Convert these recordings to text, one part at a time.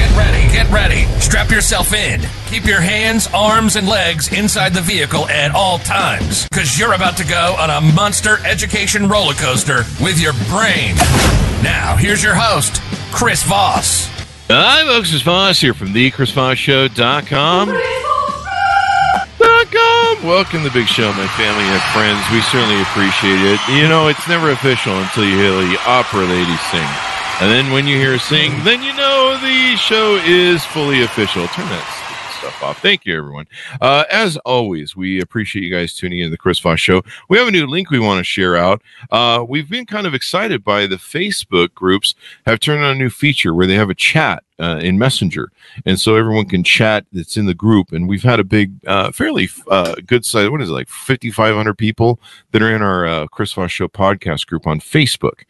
Get ready, get ready. Strap yourself in. Keep your hands, arms, and legs inside the vehicle at all times, because you're about to go on a monster education roller coaster with your brain. Now, here's your host, Chris Voss. Hi, folks. It's Voss here from thechrisvossshow.com. .com. Welcome to the big show, my family and friends. We certainly appreciate it. You know, it's never official until you hear the opera lady sing. And then when you hear sing, then you know the show is fully official. Turn that stuff off. Thank you, everyone. Uh, as always, we appreciate you guys tuning in to the Chris Voss Show. We have a new link we want to share out. Uh, we've been kind of excited by the Facebook groups have turned on a new feature where they have a chat uh, in Messenger, and so everyone can chat that's in the group. And we've had a big, uh, fairly uh, good size. What is it like? Fifty five hundred people that are in our uh, Chris Voss Show podcast group on Facebook,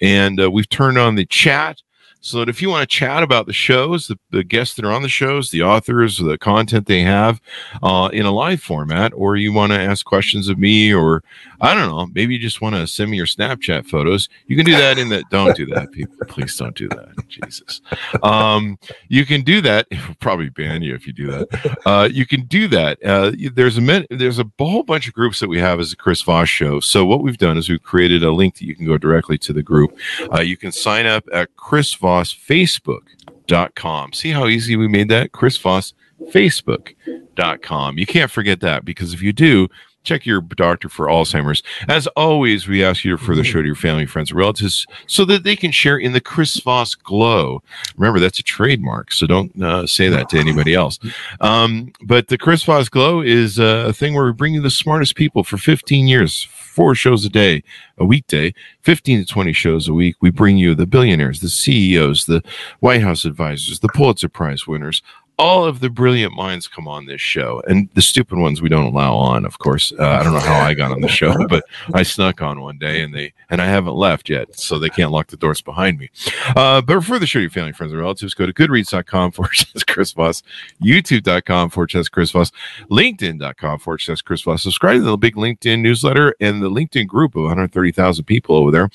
and uh, we've turned on the chat so that if you want to chat about the shows, the, the guests that are on the shows, the authors, the content they have uh, in a live format, or you want to ask questions of me, or I don't know, maybe you just want to send me your Snapchat photos, you can do that in the. Don't do that, people. Please don't do that. Jesus. Um, you can do that. It'll probably ban you if you do that. Uh, you can do that. Uh, there's a there's a whole bunch of groups that we have as a Chris Voss show. So what we've done is we've created a link that you can go directly to the group. Uh, you can sign up at Chris Voss Facebook.com. See how easy we made that? Chris Voss Facebook.com. You can't forget that because if you do, check your doctor for Alzheimer's. As always, we ask you to further show to your family, friends, and relatives so that they can share in the Chris Voss glow. Remember, that's a trademark, so don't uh, say that to anybody else. Um, but the Chris Voss glow is uh, a thing where we bring you the smartest people for 15 years, four shows a day, a weekday, 15 to 20 shows a week. We bring you the billionaires, the CEOs, the White House advisors, the Pulitzer Prize winners, all of the brilliant minds come on this show, and the stupid ones we don't allow on. Of course, uh, I don't know how I got on the show, but I snuck on one day, and they and I haven't left yet, so they can't lock the doors behind me. Uh, but before the show, your family, friends, and relatives, go to Goodreads.com for slash Chris Voss, YouTube.com for slash Chris Voss, LinkedIn.com for slash Chris Voss. Subscribe to the big LinkedIn newsletter and the LinkedIn group of 130,000 people over there.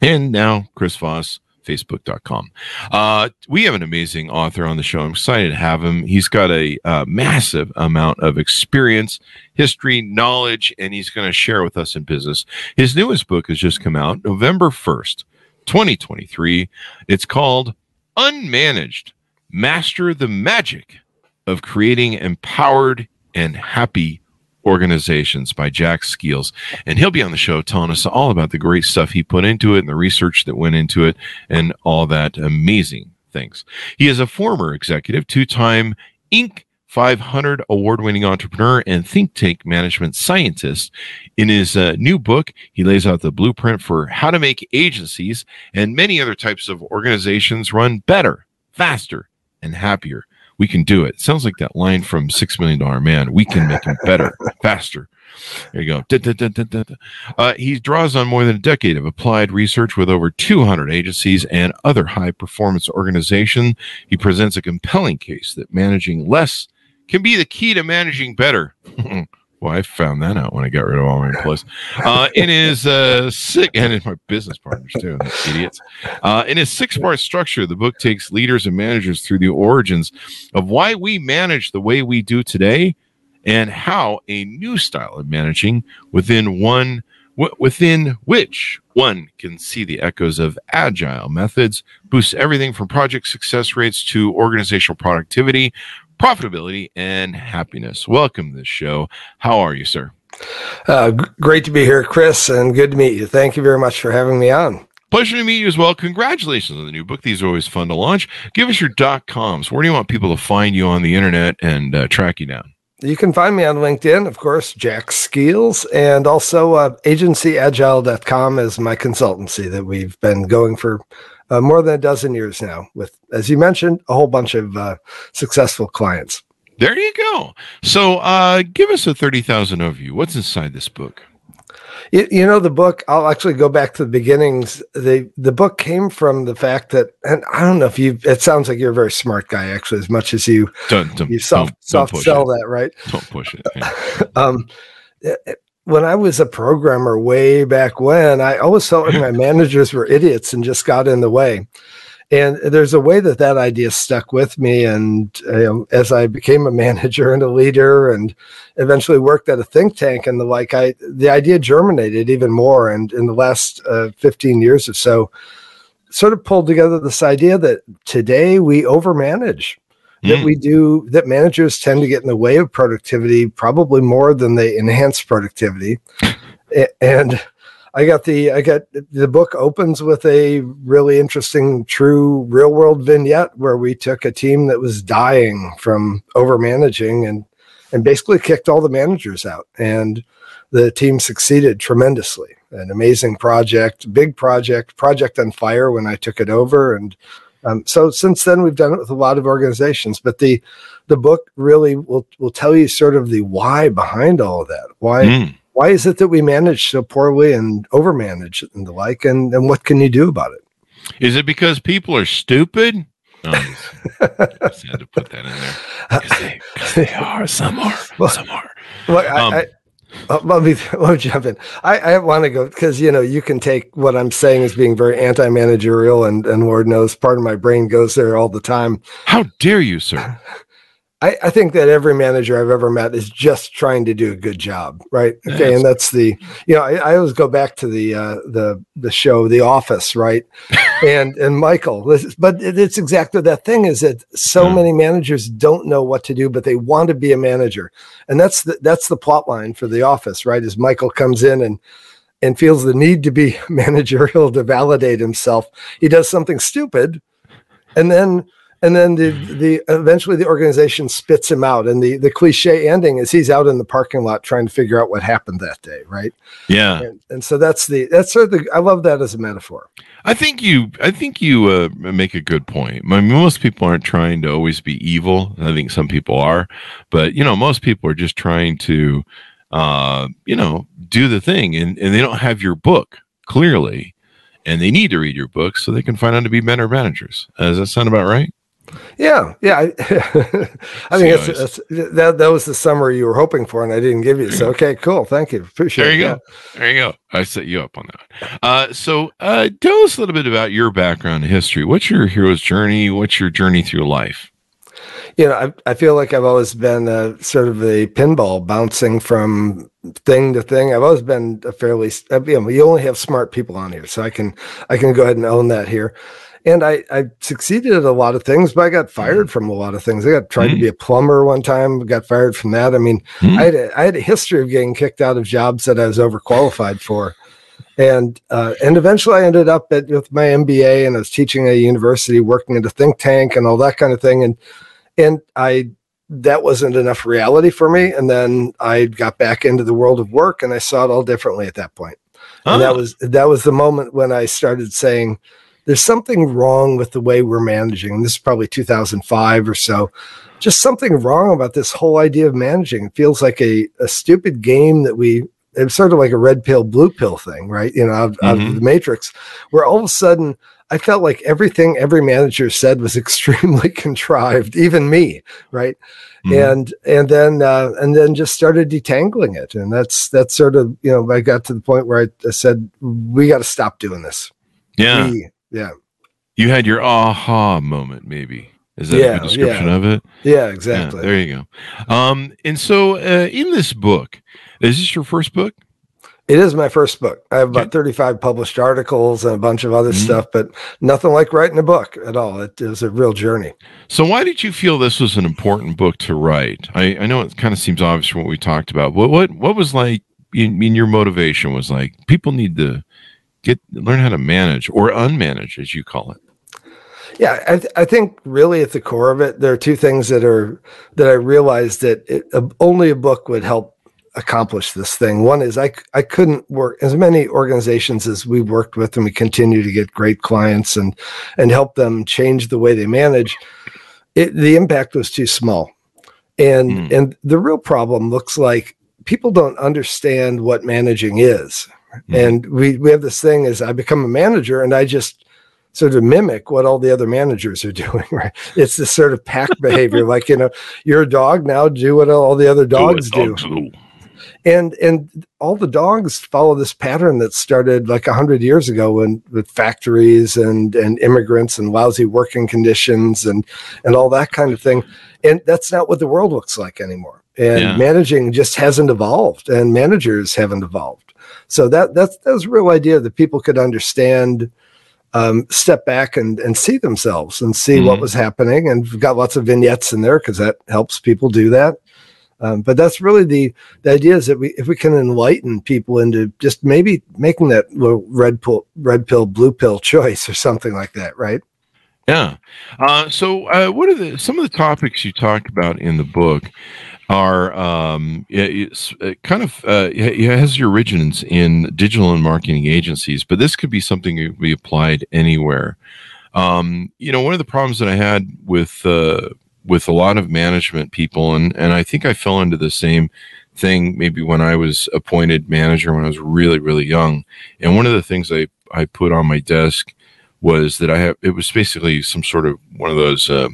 And now, Chris Voss facebook.com. Uh, we have an amazing author on the show. I'm excited to have him. He's got a uh, massive amount of experience, history, knowledge, and he's going to share with us in business. His newest book has just come out November 1st, 2023. It's called Unmanaged Master the Magic of Creating Empowered and Happy organizations by Jack Skeels. And he'll be on the show telling us all about the great stuff he put into it and the research that went into it and all that amazing things. He is a former executive, two time Inc. 500 award winning entrepreneur and think tank management scientist. In his uh, new book, he lays out the blueprint for how to make agencies and many other types of organizations run better, faster, and happier. We can do it. Sounds like that line from Six Million Dollar Man. We can make him better, faster. There you go. Da, da, da, uh, he draws on more than a decade of applied research with over 200 agencies and other high performance organizations. He presents a compelling case that managing less can be the key to managing better. Well, I found that out when I got rid of all my employees. Uh, in his uh, sick and in my business partners too, idiots. Uh, in his six-part structure, the book takes leaders and managers through the origins of why we manage the way we do today, and how a new style of managing within one w- within which one can see the echoes of agile methods boosts everything from project success rates to organizational productivity profitability, and happiness. Welcome to the show. How are you, sir? Uh, g- great to be here, Chris, and good to meet you. Thank you very much for having me on. Pleasure to meet you as well. Congratulations on the new book. These are always fun to launch. Give us your dot coms. Where do you want people to find you on the internet and uh, track you down? You can find me on LinkedIn, of course, Jack Skeels, and also uh, agencyagile.com is my consultancy that we've been going for uh, more than a dozen years now, with, as you mentioned, a whole bunch of uh, successful clients. There you go. So, uh, give us a 30,000 overview. What's inside this book? You, you, know the book. I'll actually go back to the beginnings. the The book came from the fact that, and I don't know if you. It sounds like you're a very smart guy, actually, as much as you don't, don't you soft don't, soft sell it. that, right? Don't push it. Yeah. um, when I was a programmer way back when, I always felt like my managers were idiots and just got in the way. And there's a way that that idea stuck with me. And know, as I became a manager and a leader, and eventually worked at a think tank and the like, I the idea germinated even more. And in the last uh, 15 years or so, sort of pulled together this idea that today we overmanage that mm. we do that managers tend to get in the way of productivity probably more than they enhance productivity. And i got the i got the book opens with a really interesting true real world vignette where we took a team that was dying from over managing and and basically kicked all the managers out. And the team succeeded tremendously. An amazing project big project project on fire when i took it over. And um, so since then, we've done it with a lot of organizations, but the the book really will will tell you sort of the why behind all of that. Why mm. why is it that we manage so poorly and overmanage and the like, and and what can you do about it? Is it because people are stupid? Oh, I just had to put that in there because they, they, are. Some are. Well, some are. Um, I, uh, let me let me jump in. I, I want to go because you know you can take what I'm saying as being very anti-managerial, and and Lord knows part of my brain goes there all the time. How dare you, sir? I, I, think that every manager I've ever met is just trying to do a good job, right? Okay, and that's the you know I, I always go back to the uh, the the show The Office, right? and and Michael, but it's exactly that thing is that so mm. many managers don't know what to do, but they want to be a manager, and that's the that's the plot line for The Office, right? As Michael comes in and and feels the need to be managerial to validate himself, he does something stupid, and then and then the the eventually the organization spits him out. And the the cliche ending is he's out in the parking lot trying to figure out what happened that day right? Yeah. And, and so that's the that's sort of the i love that as a metaphor. I think you i think you uh, make a good point. I mean, most people aren't trying to always be evil. I think some people are. But you know most people are just trying to uh you know do the thing. And, and they don't have your book clearly. And they need to read your book so they can find out to be better managers. Does that sound about right? Yeah, yeah. I, I think that's, that's, that that was the summary you were hoping for, and I didn't give you. So okay, cool. Thank you. Appreciate. There you go. There you go. I set you up on that. Uh, so uh, tell us a little bit about your background history. What's your hero's journey? What's your journey through life? You know, I, I feel like I've always been a, sort of a pinball bouncing from thing to thing. I've always been a fairly, you know, you only have smart people on here, so I can I can go ahead and own that here and I, I succeeded at a lot of things, but I got fired mm. from a lot of things. I got tried mm. to be a plumber one time, got fired from that. I mean, mm. I had a, I had a history of getting kicked out of jobs that I was overqualified for, and uh, and eventually I ended up at with my MBA and I was teaching at a university, working at a think tank, and all that kind of thing, and and I that wasn't enough reality for me. And then I got back into the world of work, and I saw it all differently at that point. And that ah. was that was the moment when I started saying there's something wrong with the way we're managing. This is probably 2005 or so. Just something wrong about this whole idea of managing. It feels like a, a stupid game that we, it's sort of like a red pill, blue pill thing, right? You know, out, mm-hmm. out of the matrix, where all of a sudden I felt like everything every manager said was extremely contrived, even me, right? Mm-hmm. And and then uh, and then just started detangling it, and that's that's sort of you know I got to the point where I, I said we got to stop doing this. Yeah, we, yeah. You had your aha moment, maybe. Is that yeah, a good description yeah. of it? Yeah, exactly. Yeah, there you go. Um, and so uh, in this book, is this your first book? It is my first book. I have about 35 published articles and a bunch of other mm-hmm. stuff, but nothing like writing a book at all. It was a real journey. So, why did you feel this was an important book to write? I, I know it kind of seems obvious from what we talked about. What what what was like in, in your motivation was like people need to get learn how to manage or unmanage, as you call it. Yeah, I, th- I think really at the core of it, there are two things that are that I realized that it, uh, only a book would help accomplish this thing. One is I I couldn't work as many organizations as we worked with, and we continue to get great clients and and help them change the way they manage. It, the impact was too small, and mm. and the real problem looks like people don't understand what managing is. Mm-hmm. And we, we have this thing is I become a manager and I just sort of mimic what all the other managers are doing, right? It's this sort of pack behavior, like, you know, you're a dog now, do what all the other dogs do. do. And and all the dogs follow this pattern that started like a hundred years ago when with factories and and immigrants and lousy working conditions and and all that kind of thing. And that's not what the world looks like anymore. And yeah. managing just hasn't evolved and managers haven't evolved. So that that's that's a real idea that people could understand um, step back and, and see themselves and see mm-hmm. what was happening. And we've got lots of vignettes in there because that helps people do that. Um, but that's really the the idea is that we if we can enlighten people into just maybe making that little red pill red pill blue pill choice or something like that, right? Yeah. Uh, so, uh, what are the some of the topics you talk about in the book? Are um, it's it uh, kind of uh, has your origins in digital and marketing agencies, but this could be something that could be applied anywhere. Um, you know, one of the problems that I had with uh, with a lot of management people, and and I think I fell into the same thing maybe when I was appointed manager when I was really really young. And one of the things I I put on my desk was that I have it was basically some sort of one of those. Uh,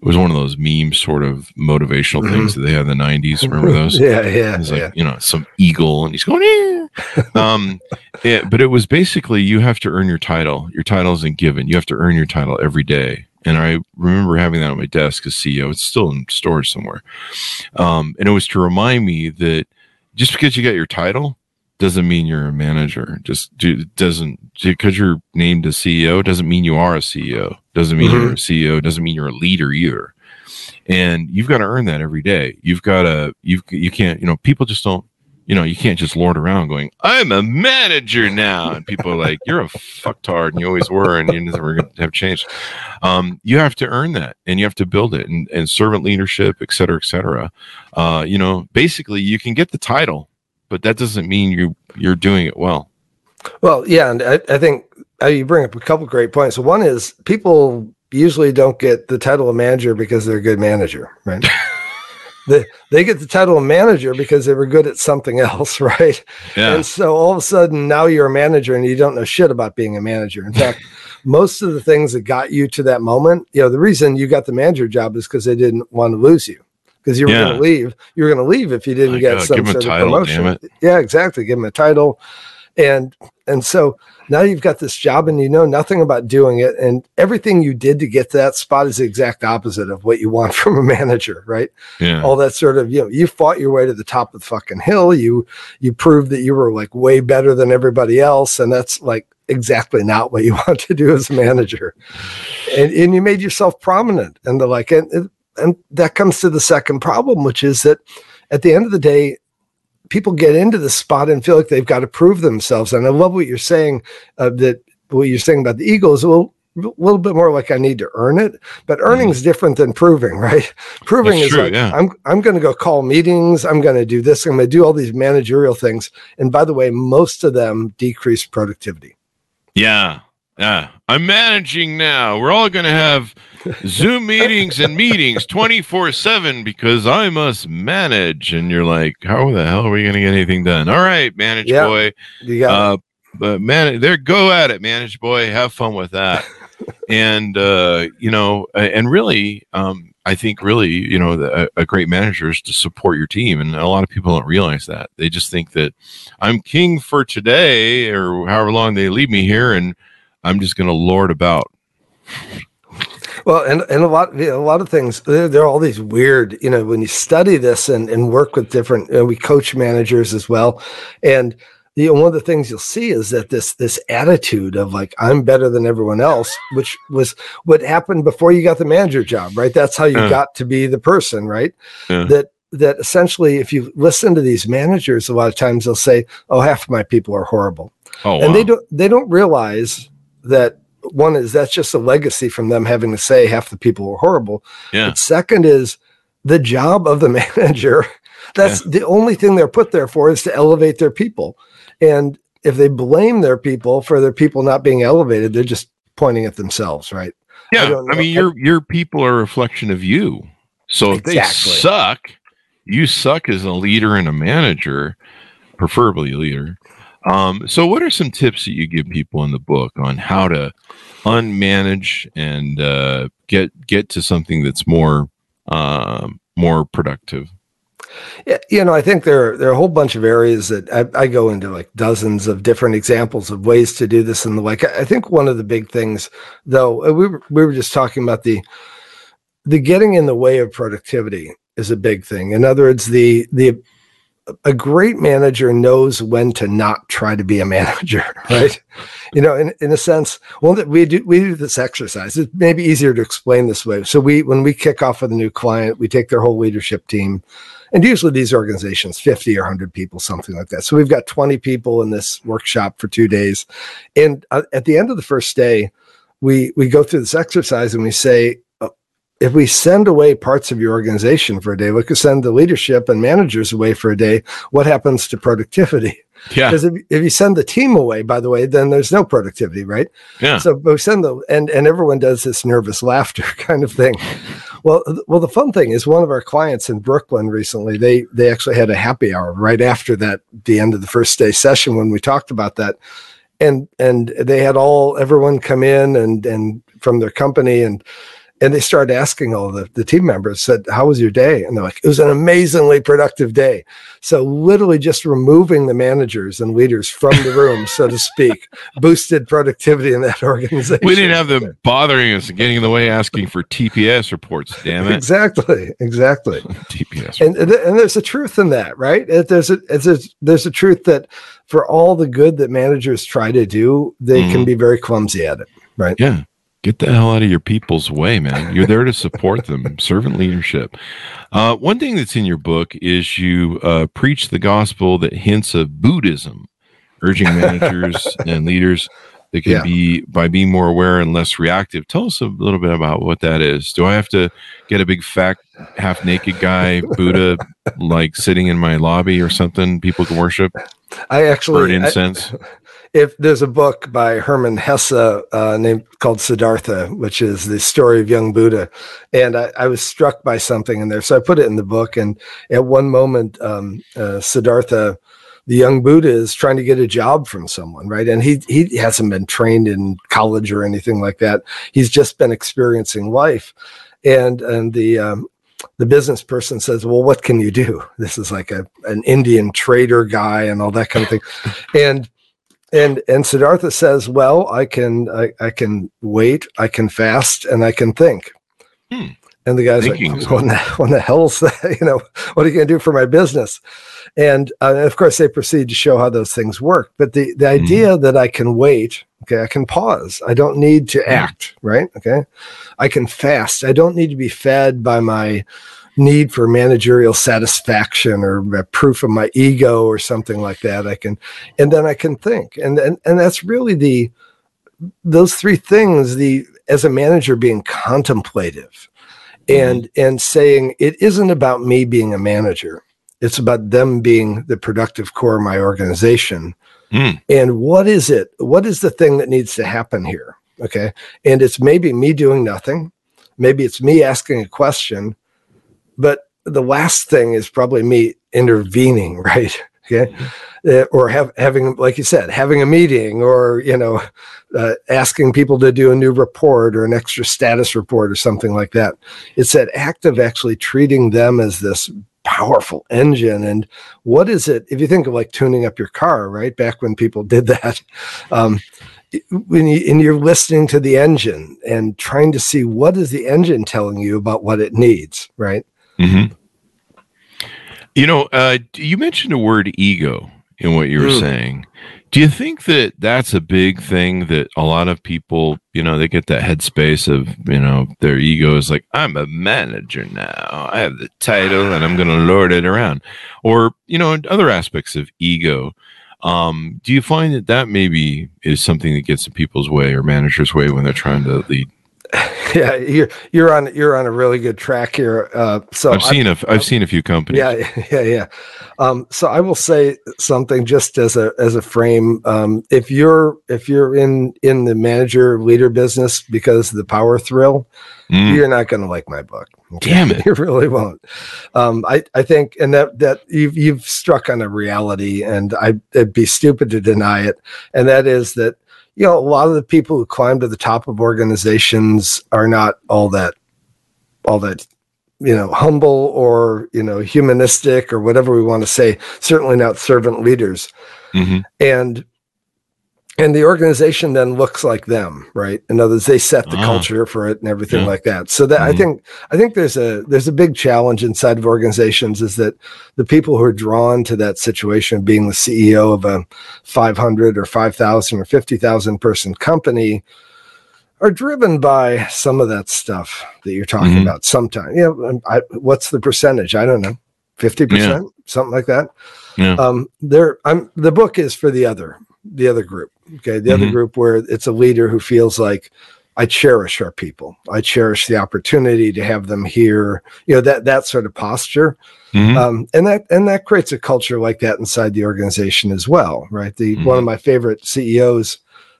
it was one of those meme sort of motivational mm-hmm. things that they had in the 90s remember those yeah yeah it's like yeah. you know some eagle and he's going yeah. um yeah, but it was basically you have to earn your title your title isn't given you have to earn your title every day and i remember having that on my desk as ceo it's still in storage somewhere um and it was to remind me that just because you got your title doesn't mean you're a manager. Just do, doesn't because you're named a CEO doesn't mean you are a CEO. Doesn't mean mm-hmm. you're a CEO. Doesn't mean you're a leader either. And you've got to earn that every day. You've got to you you can't you know people just don't you know you can't just lord around going I'm a manager now and people are like you're a fucktard and you always were and you never going to have changed. Um, you have to earn that and you have to build it and, and servant leadership, et cetera, et cetera. Uh, you know, basically you can get the title but that doesn't mean you you're doing it well. Well, yeah, and I, I think Oh, you bring up a couple great points. So one is people usually don't get the title of manager because they're a good manager, right? they, they get the title of manager because they were good at something else, right? Yeah. And so all of a sudden now you're a manager and you don't know shit about being a manager. In fact, most of the things that got you to that moment, you know, the reason you got the manager job is because they didn't want to lose you because you were yeah. going to leave. You were going to leave if you didn't get some sort title, of promotion. Yeah, exactly. Give him a title, and and so now you've got this job and you know nothing about doing it, and everything you did to get to that spot is the exact opposite of what you want from a manager, right? Yeah. All that sort of you know you fought your way to the top of the fucking hill. You you proved that you were like way better than everybody else, and that's like exactly not what you want to do as a manager. And, and you made yourself prominent and the like, and and that comes to the second problem, which is that at the end of the day, people get into the spot and feel like they've got to prove themselves. And I love what you're saying uh, that what you're saying about the Eagles. Well, a little bit more like I need to earn it, but earning is mm. different than proving, right? Proving That's is true, like yeah. I'm I'm going to go call meetings, I'm going to do this, I'm going to do all these managerial things, and by the way, most of them decrease productivity. Yeah, yeah, I'm managing now. We're all going to have Zoom meetings and meetings 24 7 because I must manage. And you're like, how the hell are we going to get anything done? All right, manage yeah, boy. You got uh, but man, there, go at it, manage boy. Have fun with that. and, uh, you know, and really, um, I think really, you know, a, a, great manager is to support your team. And a lot of people don't realize that. They just think that I'm king for today or however long they leave me here. And, I'm just going to lord about. Well, and, and a lot a lot of things there, there, are all these weird, you know, when you study this and, and work with different, you know, we coach managers as well. And you know, one of the things you'll see is that this this attitude of like I'm better than everyone else, which was what happened before you got the manager job, right? That's how you got to be the person, right? That that essentially, if you listen to these managers, a lot of times they'll say, "Oh, half of my people are horrible," oh, and wow. they don't they don't realize that one is that's just a legacy from them having to say half the people were horrible. Yeah. But second is the job of the manager. That's yeah. the only thing they're put there for is to elevate their people. And if they blame their people for their people not being elevated, they're just pointing at themselves, right? Yeah. I, I mean, your your people are a reflection of you. So if exactly. they suck, you suck as a leader and a manager, preferably a leader. Um, so, what are some tips that you give people in the book on how to unmanage and uh, get get to something that's more uh, more productive? Yeah, you know, I think there there are a whole bunch of areas that I, I, go into like dozens of different examples of ways to do this and the like. I think one of the big things, though, uh, we were, we were just talking about the the getting in the way of productivity is a big thing. In other words, the the a great manager knows when to not try to be a manager, right? you know, in, in a sense, well, we do we do this exercise. It may be easier to explain this way. So we when we kick off with a new client, we take their whole leadership team, and usually these organizations, 50 or 100 people, something like that. So we've got 20 people in this workshop for two days. And uh, at the end of the first day, we, we go through this exercise and we say, if we send away parts of your organization for a day, we could send the leadership and managers away for a day. What happens to productivity? Yeah. Because if, if you send the team away, by the way, then there's no productivity, right? Yeah. So we send the and and everyone does this nervous laughter kind of thing. Well, well, the fun thing is one of our clients in Brooklyn recently. They they actually had a happy hour right after that, the end of the first day session when we talked about that, and and they had all everyone come in and and from their company and and they started asking all the, the team members said how was your day? And they're like it was an amazingly productive day. So literally just removing the managers and leaders from the room so to speak boosted productivity in that organization. We didn't have them bothering us getting in the way asking for tps reports damn it. Exactly exactly. Tps and, and there's a truth in that right? There's a, a there's a truth that for all the good that managers try to do they mm-hmm. can be very clumsy at it right? Yeah Get the hell out of your people's way, man. You're there to support them. Servant leadership. Uh, one thing that's in your book is you uh, preach the gospel that hints of Buddhism, urging managers and leaders that can yeah. be by being more aware and less reactive. Tell us a little bit about what that is. Do I have to get a big fat half naked guy Buddha like sitting in my lobby or something people can worship? I actually burn incense. I, if there's a book by Herman Hesse uh, named called Siddhartha, which is the story of young Buddha, and I, I, was struck by something in there, so I put it in the book. And at one moment, um, uh, Siddhartha, the young Buddha, is trying to get a job from someone, right? And he he hasn't been trained in college or anything like that. He's just been experiencing life, and and the um, the business person says, "Well, what can you do?" This is like a an Indian trader guy and all that kind of thing, and and and Siddhartha says, "Well, I can I, I can wait, I can fast, and I can think." Hmm. And the guy's Thinking like. "What the, what the hell's that? You know, what are you going to do for my business?" And uh, of course, they proceed to show how those things work. But the the hmm. idea that I can wait, okay, I can pause. I don't need to hmm. act, right? Okay, I can fast. I don't need to be fed by my need for managerial satisfaction or proof of my ego or something like that i can and then i can think. And and, and that's really the those three things the as a manager being contemplative and mm-hmm. and saying it isn't about me being a manager. It's about them being the productive core of my organization. Mm. and what is it what is the thing that needs to happen here? Okay. And it's maybe me doing nothing. Maybe it's me asking a question but the last thing is probably me intervening, right? Okay. Uh, or have, having, like you said, having a meeting or, you know, uh, asking people to do a new report or an extra status report or something like that. It's that act of actually treating them as this powerful engine. And what is it? If you think of like tuning up your car, right? Back when people did that, um, when you, and you're listening to the engine and trying to see what is the engine telling you about what it needs, right? Mm-hmm. You know, uh, you mentioned the word ego in what you were mm. saying. Do you think that that's a big thing that a lot of people, you know, they get that headspace of, you know, their ego is like, I'm a manager now. I have the title and I'm going to lord it around. Or, you know, other aspects of ego. Um, do you find that that maybe is something that gets in people's way or managers' way when they're trying to lead? yeah, you're you're on you're on a really good track here. Uh, so I've seen a I've seen a few companies. Yeah, yeah, yeah. Um, so I will say something just as a as a frame. Um, if you're if you're in in the manager leader business because of the power thrill, mm. you're not going to like my book. Okay? Damn it, you really won't. Um, I I think, and that that you've you've struck on a reality, and I it'd be stupid to deny it, and that is that you know, a lot of the people who climb to the top of organizations are not all that, all that, you know, humble or, you know, humanistic or whatever we want to say, certainly not servant leaders. Mm-hmm. And and the organization then looks like them right in other words they set the uh culture for it and everything yeah. like that so that mm-hmm. i think i think there's a there's a big challenge inside of organizations is that the people who are drawn to that situation being the ceo of a 500 or 5000 or 50000 person company are driven by some of that stuff that you're talking mm-hmm. about sometimes you know I, what's the percentage i don't know 50% yeah. something like that yeah. um there i'm the book is for the other the other group. Okay. The mm-hmm. other group where it's a leader who feels like I cherish our people. I cherish the opportunity to have them here. You know, that that sort of posture. Mm-hmm. Um, and that and that creates a culture like that inside the organization as well, right? The mm-hmm. one of my favorite CEOs,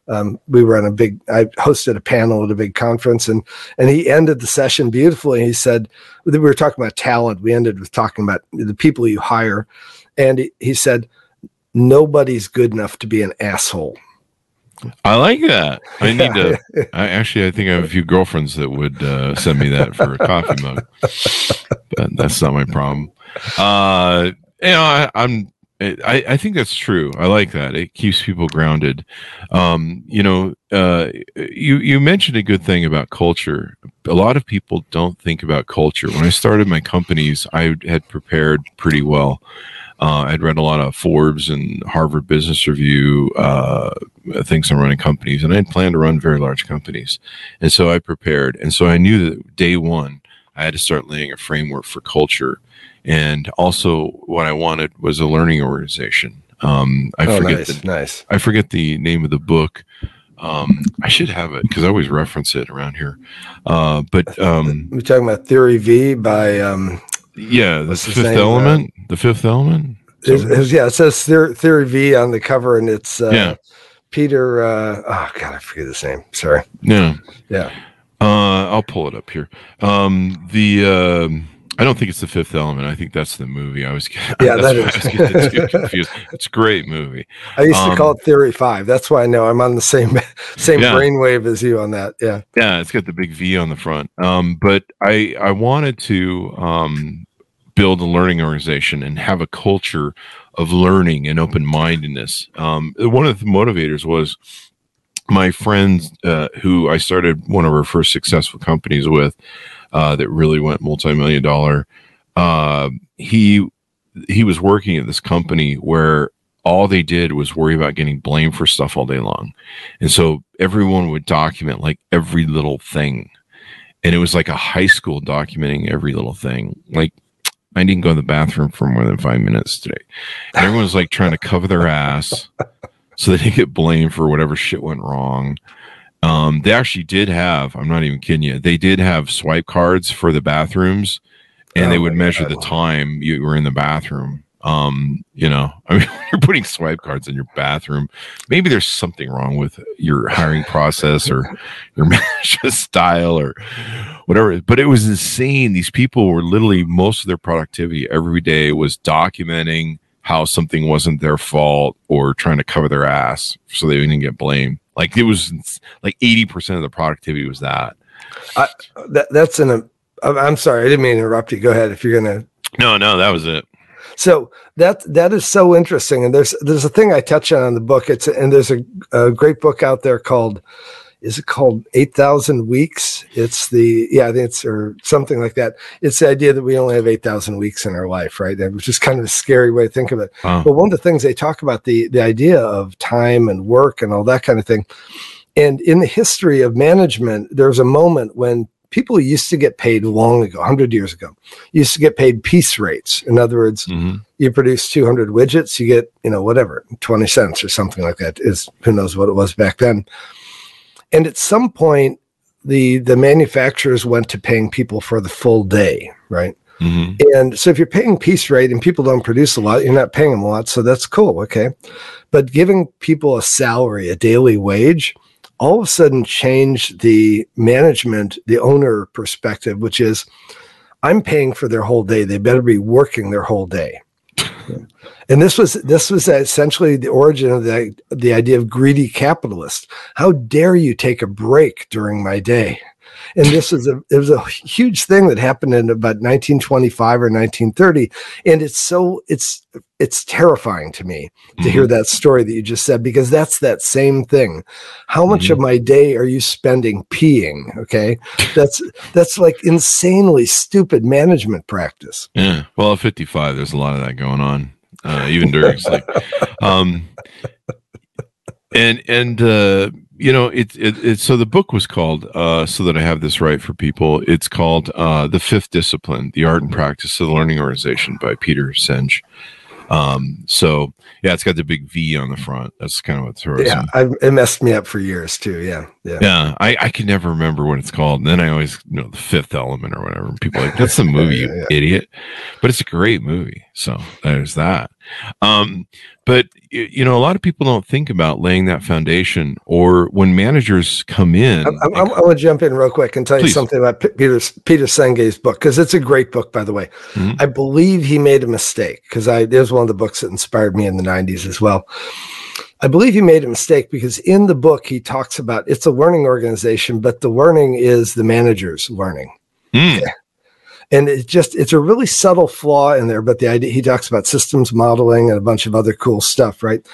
um, we were on a big I hosted a panel at a big conference and and he ended the session beautifully. He said we were talking about talent. We ended with talking about the people you hire. And he, he said, nobody's good enough to be an asshole. I like that. I need to. I actually, I think I have a few girlfriends that would uh, send me that for a coffee mug. But that's not my problem. Uh, you know, I, am I, I think that's true. I like that. It keeps people grounded. Um, you know, uh, you you mentioned a good thing about culture. A lot of people don't think about culture. When I started my companies, I had prepared pretty well. Uh, I'd read a lot of Forbes and Harvard Business Review uh, things on running companies, and I had planned to run very large companies. And so I prepared. And so I knew that day one, I had to start laying a framework for culture. And also, what I wanted was a learning organization. Um, I oh, forget nice, the, nice. I forget the name of the book. Um, I should have it because I always reference it around here. Uh, but um, we're talking about Theory V by um, yeah, the fifth element. Uh, the fifth element. yeah, it says Theory V on the cover, and it's uh, yeah. Peter. Uh, oh God, I forget his name. Sorry. Yeah. Yeah. Uh, I'll pull it up here. Um, the uh, I don't think it's the Fifth Element. I think that's the movie. I was yeah, that is. confused. It's a great movie. I used um, to call it Theory Five. That's why I know I'm on the same same yeah. brainwave as you on that. Yeah, yeah. It's got the big V on the front. Um, but I I wanted to um build a learning organization and have a culture of learning and open mindedness. Um, one of the motivators was my friend uh, who I started one of our first successful companies with uh, that really went multi million dollar. Uh, he he was working at this company where all they did was worry about getting blamed for stuff all day long, and so everyone would document like every little thing, and it was like a high school documenting every little thing, like I didn't go to the bathroom for more than five minutes today. And everyone's like trying to cover their ass so they didn't get blamed for whatever shit went wrong. Um, they actually did have, I'm not even kidding you, they did have swipe cards for the bathrooms and oh they would measure God. the time you were in the bathroom. Um, you know, I mean, you're putting swipe cards in your bathroom. Maybe there's something wrong with your hiring process or your management style or whatever. But it was insane. These people were literally most of their productivity every day was documenting how something wasn't their fault or trying to cover their ass so they didn't get blamed. Like it was like 80% of the productivity was that. I, that that's an, I'm sorry, I didn't mean to interrupt you. Go ahead if you're going to. No, no, that was it. So that that is so interesting, and there's there's a thing I touch on in the book. It's and there's a, a great book out there called is it called 8000 weeks? It's the yeah I think it's or something like that. It's the idea that we only have 8000 weeks in our life right? Which is kind of a scary way to think of it. But one of the things they talk about the the idea of time and work and all that kind of thing. And in the history of management there's a moment when people used to get paid long ago, 100 years ago, used to get paid piece rates. In other words, mm-hmm. you produce 200 widgets, you get, you know, whatever, 20 cents or something like that is who knows what it was back then. And at some point, the the manufacturers went to paying people for the full day, right? hmm And so if you're paying piece rate and people don't produce a lot, you're not paying them a lot. So that's cool. Okay. But giving people a salary, a daily wage, all of a sudden change the management, the owner perspective, which is I'm paying for their whole day. They better be working their whole day. And this was this was essentially the origin of the the idea of greedy capitalist. How dare you take a break during my day? And this is a it was a huge thing that happened in about 1925 or 1930. And it's so it's it's terrifying to me to hear that story that you just said because that's that same thing. How much of my day are you spending peeing? Okay, that's that's like insanely stupid management practice. Yeah. Well, at 55, there's a lot of that going on, uh, even during sleep. Um, and and uh, you know, it, it it so the book was called uh, so that I have this right for people. It's called uh, the Fifth Discipline: The Art and Practice of the Learning Organization by Peter Senge. Um, so yeah, it's got the big V on the front. That's kind of what throws. Yeah. I, it messed me up for years too. Yeah, yeah. Yeah, I, I can never remember what it's called. And then I always you know the fifth element or whatever. And people are like, that's the movie, you Yeah, idiot. But it's a great movie. So there's that. Um, but you know, a lot of people don't think about laying that foundation or when managers come in. I'm, I'm, I'm going to jump in real quick and tell you something about Peter Peter Senge's book because it's a great book, by the way. Mhm. I believe he made a mistake because I it was one of the books that inspired me in the '90s as well. I believe he made a mistake because in the book he talks about it's a learning organization, but the learning is the manager's learning. Mm, and it just it's a really subtle flaw in there but the idea he talks about systems modeling and a bunch of other cool stuff right?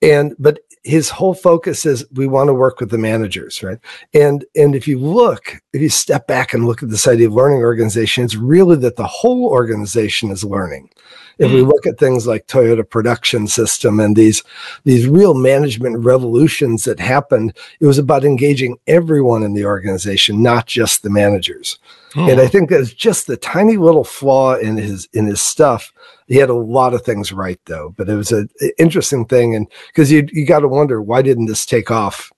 And but his whole focus is we want to work with the managers right? And and if you look if you step back and look at this idea of learning organization it's really that the whole organization is learning. If we mm. look at things like Toyota production system and these these real management revolutions that happened, it was about engaging everyone in the organization, not just the managers. Oh, And I think that's just the tiny little flaw in his in his stuff. He had a lot of things right though, but it was an interesting thing, and because you you got to wonder why didn't this take off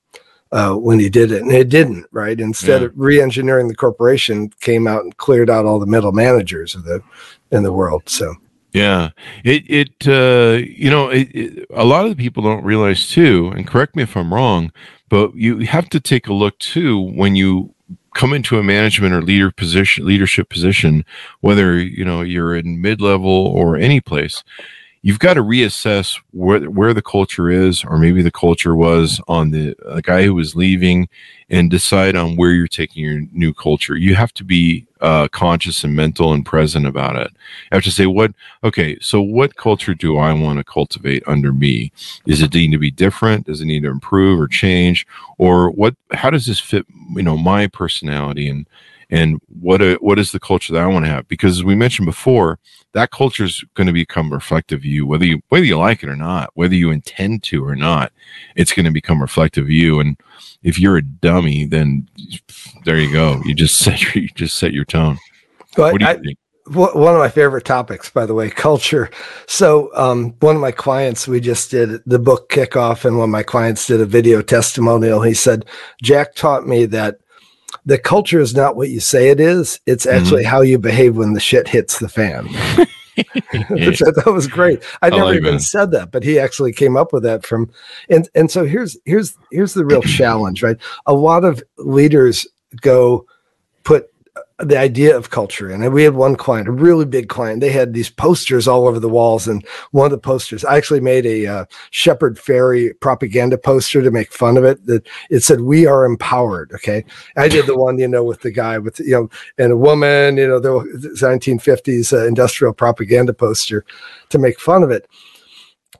uh, when he did it, and it didn't, right? Instead Yeah. of re-engineering the corporation, came out and cleared out all the middle managers of the in the world. So Yeah, it it uh, you know it, it, a lot of the people don't realize too, and correct me if I'm wrong, but you have to take a look too when you come into a management or leader position, leadership position, whether you know you're in mid level or any place. You've got to reassess where where the culture is, or maybe the culture was on the, the guy who was leaving, and decide on where you're taking your new culture. You have to be uh, conscious and mental and present about it. You have to say, what okay, so what culture do I want to cultivate under me? Is it need to be different? Does it need to improve or change? Or what how does this fit, you know, my personality and and what a, what is the culture that I want to have? Because as we mentioned before, that culture is going to become reflective of you, whether you whether you like it or not, whether you intend to or not, it's going to become reflective of you. And if you're a dummy, then there you go. You just set your you just set your tone. Well, What do you I- think? One of my favorite topics, by the way, culture. So, um, one of my clients, we just did the book kickoff, and one of my clients did a video testimonial. He said, Jack taught me that the culture is not what you say it is, it's mm-hmm. actually how you behave when the shit hits the fan. Which I thought was great. I I never like even that. said that, but he actually came up with that from and and so here's here's here's the real challenge, right? A lot of leaders go put the idea of culture. And we had one client, a really big client. They had these posters all over the walls, and one of the posters, I actually made a uh, Shepard Fairey propaganda poster to make fun of it. That it said, "We are empowered." Okay, I did the one, you know, with the guy with you know, and a woman, you know, the 1950s uh, industrial propaganda poster to make fun of it.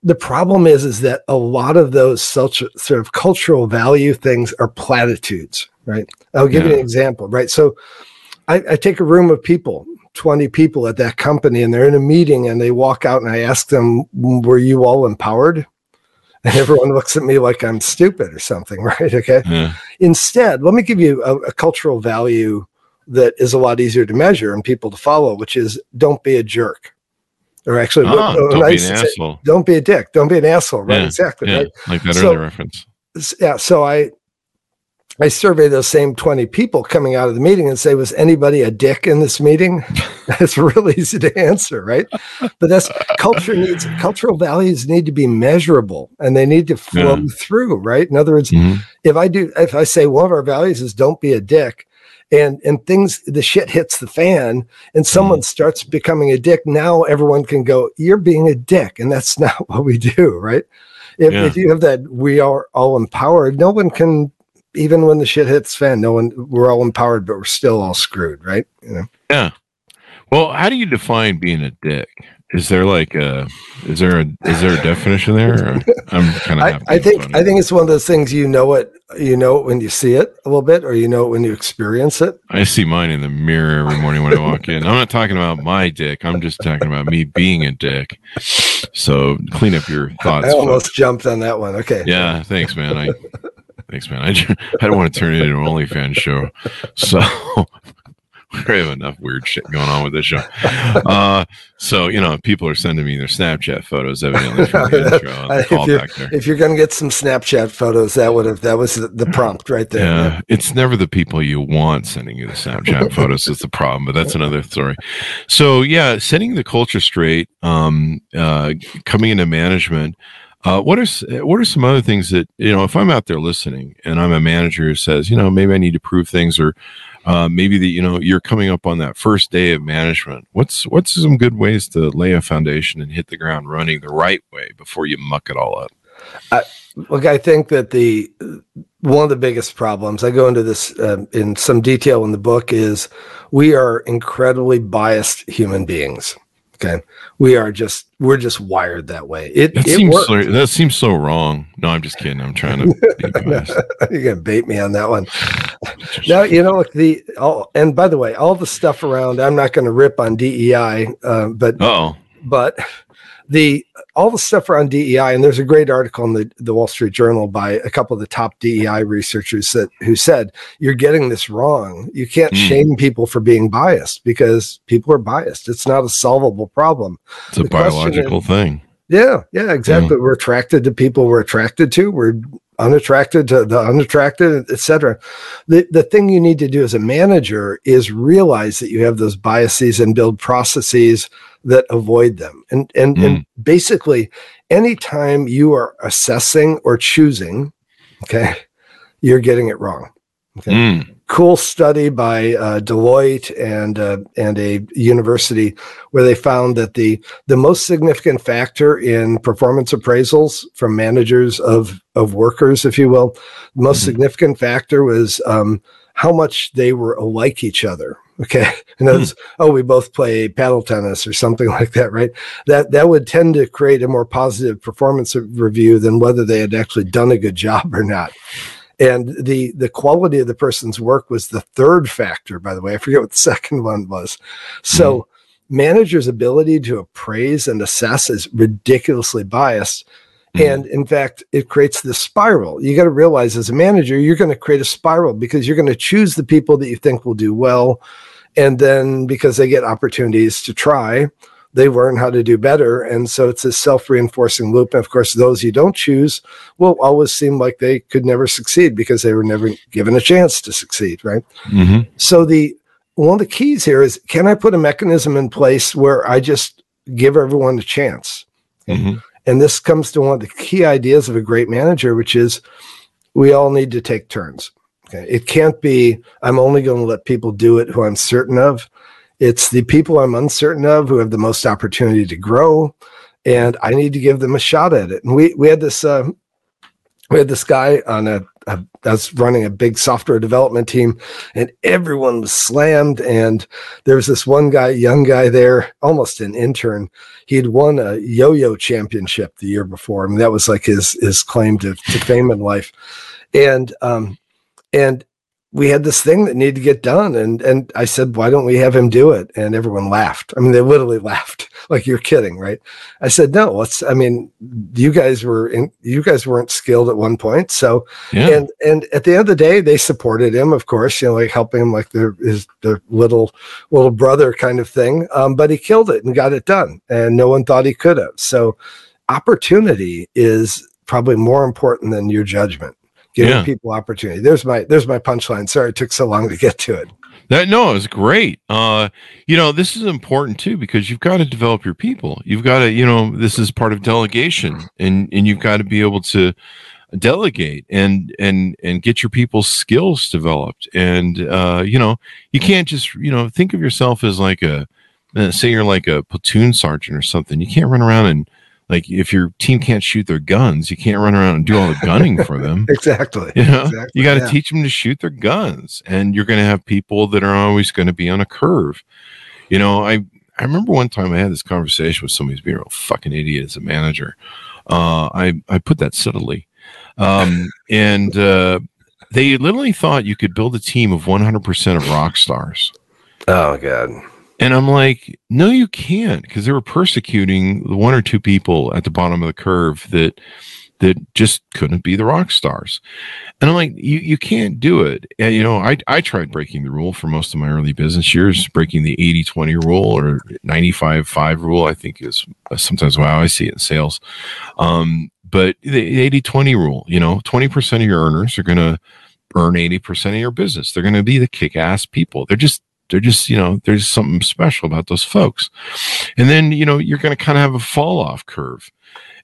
The problem is, is that a lot of those such sort of cultural value things are platitudes, right? I'll give you an example, right? So I, I take a room of people, 20 people at that company, and they're in a meeting and they walk out and I ask them, Were you all empowered? And everyone looks at me like I'm stupid or something, right? Okay. Yeah. Instead, let me give you a, a cultural value that is a lot easier to measure and people to follow, which is don't be a jerk. Or actually, Ah, what- what don't I be an to say, asshole. don't be a dick. Don't be an asshole, right? Yeah, Exactly. Yeah, Right like that So- earlier reference. yeah so i I survey those same 20 people coming out of the meeting and say, was anybody a dick in this meeting? that's really easy to answer, right? But that's culture needs cultural values need to be measurable and they need to flow yeah. through, right? In other words, mm-hmm. if I do if I say one of our values is don't be a dick, and and things the shit hits the fan and someone mm. starts becoming a dick now everyone can go you're being a dick and that's not what we do right if, yeah. if you have that we are all empowered no one can even when the shit hits fan, no one we're all empowered, but we're still all screwed, right? You know? Yeah. Well, how do you define being a dick? Is there like a is there a is there a definition there? I'm kind of. I, I think. I think it's one of those things you know it you know it when you see it a little bit, or you know it when you experience it. I see mine in the mirror every morning when I walk in. I'm not talking about my dick. I'm just talking about me being a dick. So clean up your thoughts. I almost folks. jumped on that one. Okay. Yeah. Thanks, man. I Thanks, man. I, I don't want to turn it into an OnlyFans show. So we have enough weird shit going on with this show. Uh, so, you know, people are sending me their Snapchat photos evidently from the intro. if, you're, if you're going to get some Snapchat photos, that would have, that was the prompt right there. Yeah, yeah. It's never the people you want sending you the Snapchat photos is the problem, but that's another story. So, yeah, setting the culture straight, um, uh, coming into management, uh, what are what are some other things that you know? If I'm out there listening and I'm a manager who says, you know, maybe I need to prove things, or uh, maybe that you know you're coming up on that first day of management. What's what's some good ways to lay a foundation and hit the ground running the right way before you muck it all up? I, look, I think that the one of the biggest problems I go into this uh, in some detail in the book is we are incredibly biased human beings. Okay. We are just we're just wired that way. It, that it seems so, that seems so wrong. No, I'm just kidding. I'm trying to You're gonna bait me on that one. now you know the all and by the way, all the stuff around I'm not gonna rip on DEI, uh, but oh but the all the stuff around DEI, and there's a great article in the, the Wall Street Journal by a couple of the top DEI researchers that who said you're getting this wrong. You can't mm. shame people for being biased because people are biased. It's not a solvable problem. It's the a biological is, thing. Yeah, yeah, exactly. We're attracted to people we're attracted to. We're unattracted to the unattracted, etc. The the thing you need to do as a manager is realize that you have those biases and build processes that avoid them. And and, mm. and basically, anytime you are assessing or choosing, okay, you're getting it wrong. Okay. Mm. Cool study by uh, Deloitte and uh, and a university where they found that the the most significant factor in performance appraisals from managers of of workers, if you will, the most mm-hmm. significant factor was um, how much they were alike each other. Okay. And that's, hmm. oh, we both play paddle tennis or something like that, right? That that would tend to create a more positive performance review than whether they had actually done a good job or not. And the the quality of the person's work was the third factor, by the way. I forget what the second one was. So mm-hmm. managers' ability to appraise and assess is ridiculously biased. Mm-hmm. And in fact, it creates this spiral. You got to realize as a manager, you're going to create a spiral because you're going to choose the people that you think will do well and then because they get opportunities to try, they learn how to do better. And so it's a self reinforcing loop. And of course, those you don't choose will always seem like they could never succeed because they were never given a chance to succeed. Right. Mm-hmm. So the one of the keys here is can I put a mechanism in place where I just give everyone a chance? Mm-hmm. And this comes to one of the key ideas of a great manager, which is we all need to take turns. Okay. It can't be, I'm only going to let people do it who I'm certain of. It's the people I'm uncertain of who have the most opportunity to grow. And I need to give them a shot at it. And we, we had this, uh, we had this guy on a, that's running a big software development team and everyone was slammed and there was this one guy young guy there almost an intern he had won a yo-yo championship the year before I mean that was like his his claim to, to fame in life and um, and we had this thing that needed to get done and and I said why don't we have him do it? And everyone laughed. I mean they literally laughed. Like you're kidding right? I said no let's I mean you guys were in, you guys weren't skilled at one point. So yeah. and and at the end of the day they supported him of course you know like helping him like their his their little little brother kind of thing. Um, but he killed it and got it done and no one thought he could have so opportunity is probably more important than your judgment giving Yeah. people opportunity. There's my there's my punchline. Sorry it took so long to get to it. That no, it was great. Uh, you know, this is important too because you've got to develop your people. You've got to, you know, this is part of delegation, and and you've got to be able to delegate and and and get your people's skills developed. And uh, you know, you can't just you know think of yourself as like a uh, say you're like a platoon sergeant or something. You can't run around and like if your team can't shoot their guns, you can't run around and do all the gunning for them. Exactly. You know, Exactly, you got to yeah. teach them to shoot their guns, and you're going to have people that are always going to be on a curve. You know, I I remember one time I had this conversation with somebody who's being a real fucking idiot as a manager. Uh, I I put that subtly, um, and uh, they literally thought you could build a team of 100% of rock stars. Oh god. And I'm like, no, you can't, because they were persecuting the one or two people at the bottom of the curve that that just couldn't be the rock stars. And I'm like, you you can't do it. And you know, I I tried breaking the rule for most of my early business years, breaking the 80-20 rule or 95-5 rule, I think is sometimes how I see it in sales. Um, but the 80-20 rule, you know, 20% of your earners are gonna earn 80% of your business. They're gonna be the kick-ass people. They're just they're just you know there's something special about those folks. And then you know you're going to kind of have a fall off curve.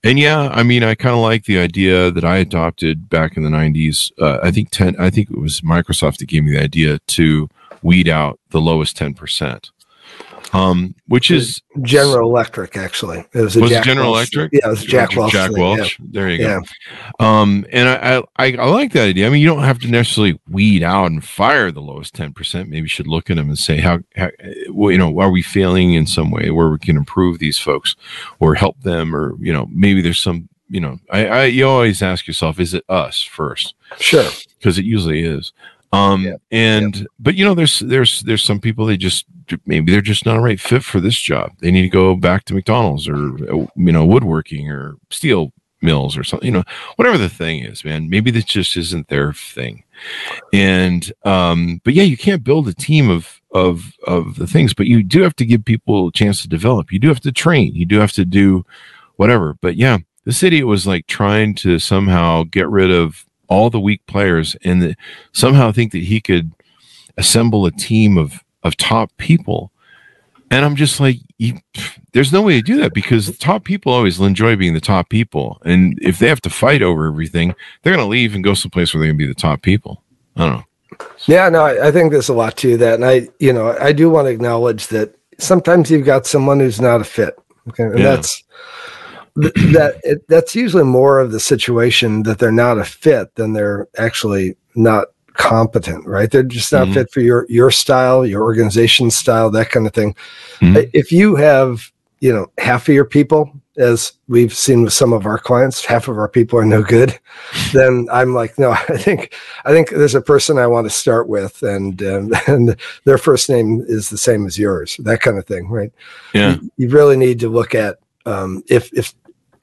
And yeah i mean i kind of like the idea that i adopted back in the 90s uh, i think 10 i think it was microsoft that gave me the idea to weed out the lowest 10% um, which is General Electric, actually. It was was it General Welch- Electric? Yeah, it was Jack Welch. Jack thing, yeah. Welch. There you go. Yeah. Um, and I, I, I like that idea. I mean, you don't have to necessarily weed out and fire the lowest 10%. Maybe you should look at them and say, how, how well, you know, are we failing in some way where we can improve these folks or help them? Or, you know, maybe there's some, you know, I, I, you always ask yourself, is it us first? Sure. Because it usually is. Um, Yeah. and, but you know, there's, there's, there's some people they just, maybe they're just not a right fit for this job. They need to go back to McDonald's or, you know, woodworking or steel mills or something, you know, whatever the thing is, man. Maybe this just isn't their thing. And um, but yeah, you can't build a team of of of the things, but you do have to give people a chance to develop. You do have to train. You do have to do whatever. But yeah, the city was like trying to somehow get rid of all the weak players and the, somehow think that he could assemble a team of of top people. And I'm just like, you, there's no way to do that because the top people always enjoy being the top people. And if they have to fight over everything, they're going to leave and go someplace where they're going to be the top people. I don't know. Yeah, no, I, I think there's a lot to that, and I, you know, I do want to acknowledge that sometimes you've got someone who's not a fit. Okay, and Yeah. that's th- that. It, that's usually more of the situation that they're not a fit than they're actually not competent. Right? They're just not Mhm. fit for your your style, your organization style, that kind of thing. Mhm. If you have, you know, half of your people, as we've seen with some of our clients, half of our people are no good. Then I'm like, no, I think I think there's a person I want to start with, and um, and their first name is the same as yours, that kind of thing, right? Yeah. You, you really need to look at um, if if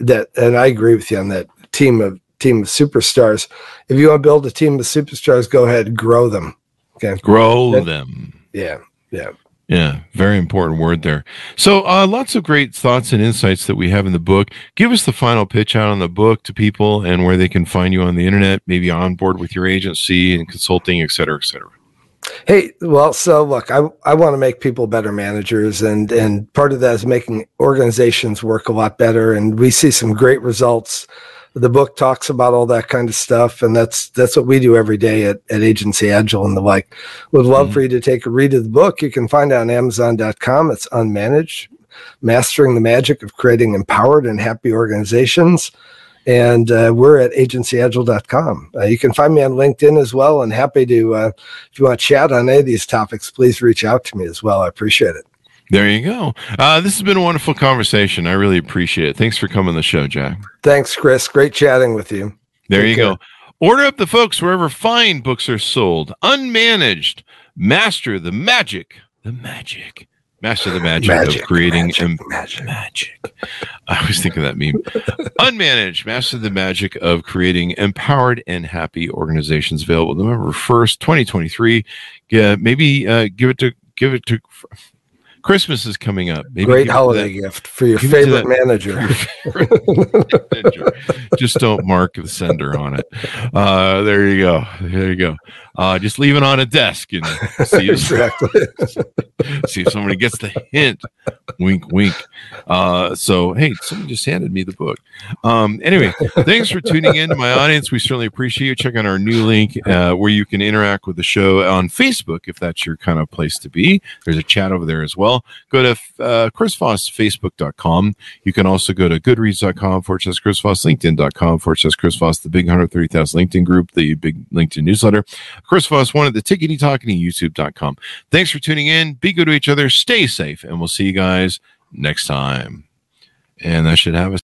that, and I agree with you on that team of team of superstars. If you want to build a team of superstars, go ahead, and grow them. Okay. Grow That- them. Yeah. Yeah. Yeah, very important word there. So, uh, lots of great thoughts and insights that we have in the book. Give us the final pitch out on the book to people and where they can find you on the internet, maybe on board with your agency and consulting, et cetera, et cetera. Hey, well, so look, I I want to make people better managers, and and part of that is making organizations work a lot better, and we see some great results. The book talks about all that kind of stuff, and that's that's what we do every day at, at Agency Agile and the like. Would love Mhm. for you to take a read of the book. You can find it on Amazon.com. It's unmanaged, mastering the magic of creating empowered and happy organizations. And uh, we're at agencyagile.com. Uh, you can find me on LinkedIn as well, and happy to uh, if you want to chat on any of these topics, please reach out to me as well. I appreciate it. There you go. Uh, this has been a wonderful conversation. I really appreciate it. Thanks for coming on the show, Jack. Thanks, Chris. Great chatting with you. There Take you care. go. Order up the folks wherever fine books are sold. Unmanaged. Master the magic. The magic. Master the magic, of creating magic, em- magic. magic. I always think of that meme. Unmanaged, master the magic of creating empowered and happy organizations. Available November first, twenty twenty three. Yeah, maybe uh, give it to give it to Christmas is coming up. Maybe Great holiday gift for your favorite manager. Your favorite manager. Just don't mark the sender on it. Uh, there you go. There you go. Uh, just leave it on a desk and see if, exactly. see if somebody gets the hint. Wink, wink. Uh, so, hey, someone just handed me the book. Um, anyway, thanks for tuning in to my audience. We certainly appreciate you. Check out our new link uh, where you can interact with the show on Facebook if that's your kind of place to be. There's a chat over there as well. Go to uh, chrisvossfacebook.com. You can also go to goodreads.com forward slash Chris LinkedIn.com forward slash Chris the big 130,000 LinkedIn group, the big LinkedIn newsletter. Chris Voss, one at the tickety talking youtube.com. Thanks for tuning in. Be good to each other. Stay safe, and we'll see you guys next time. And that should have us.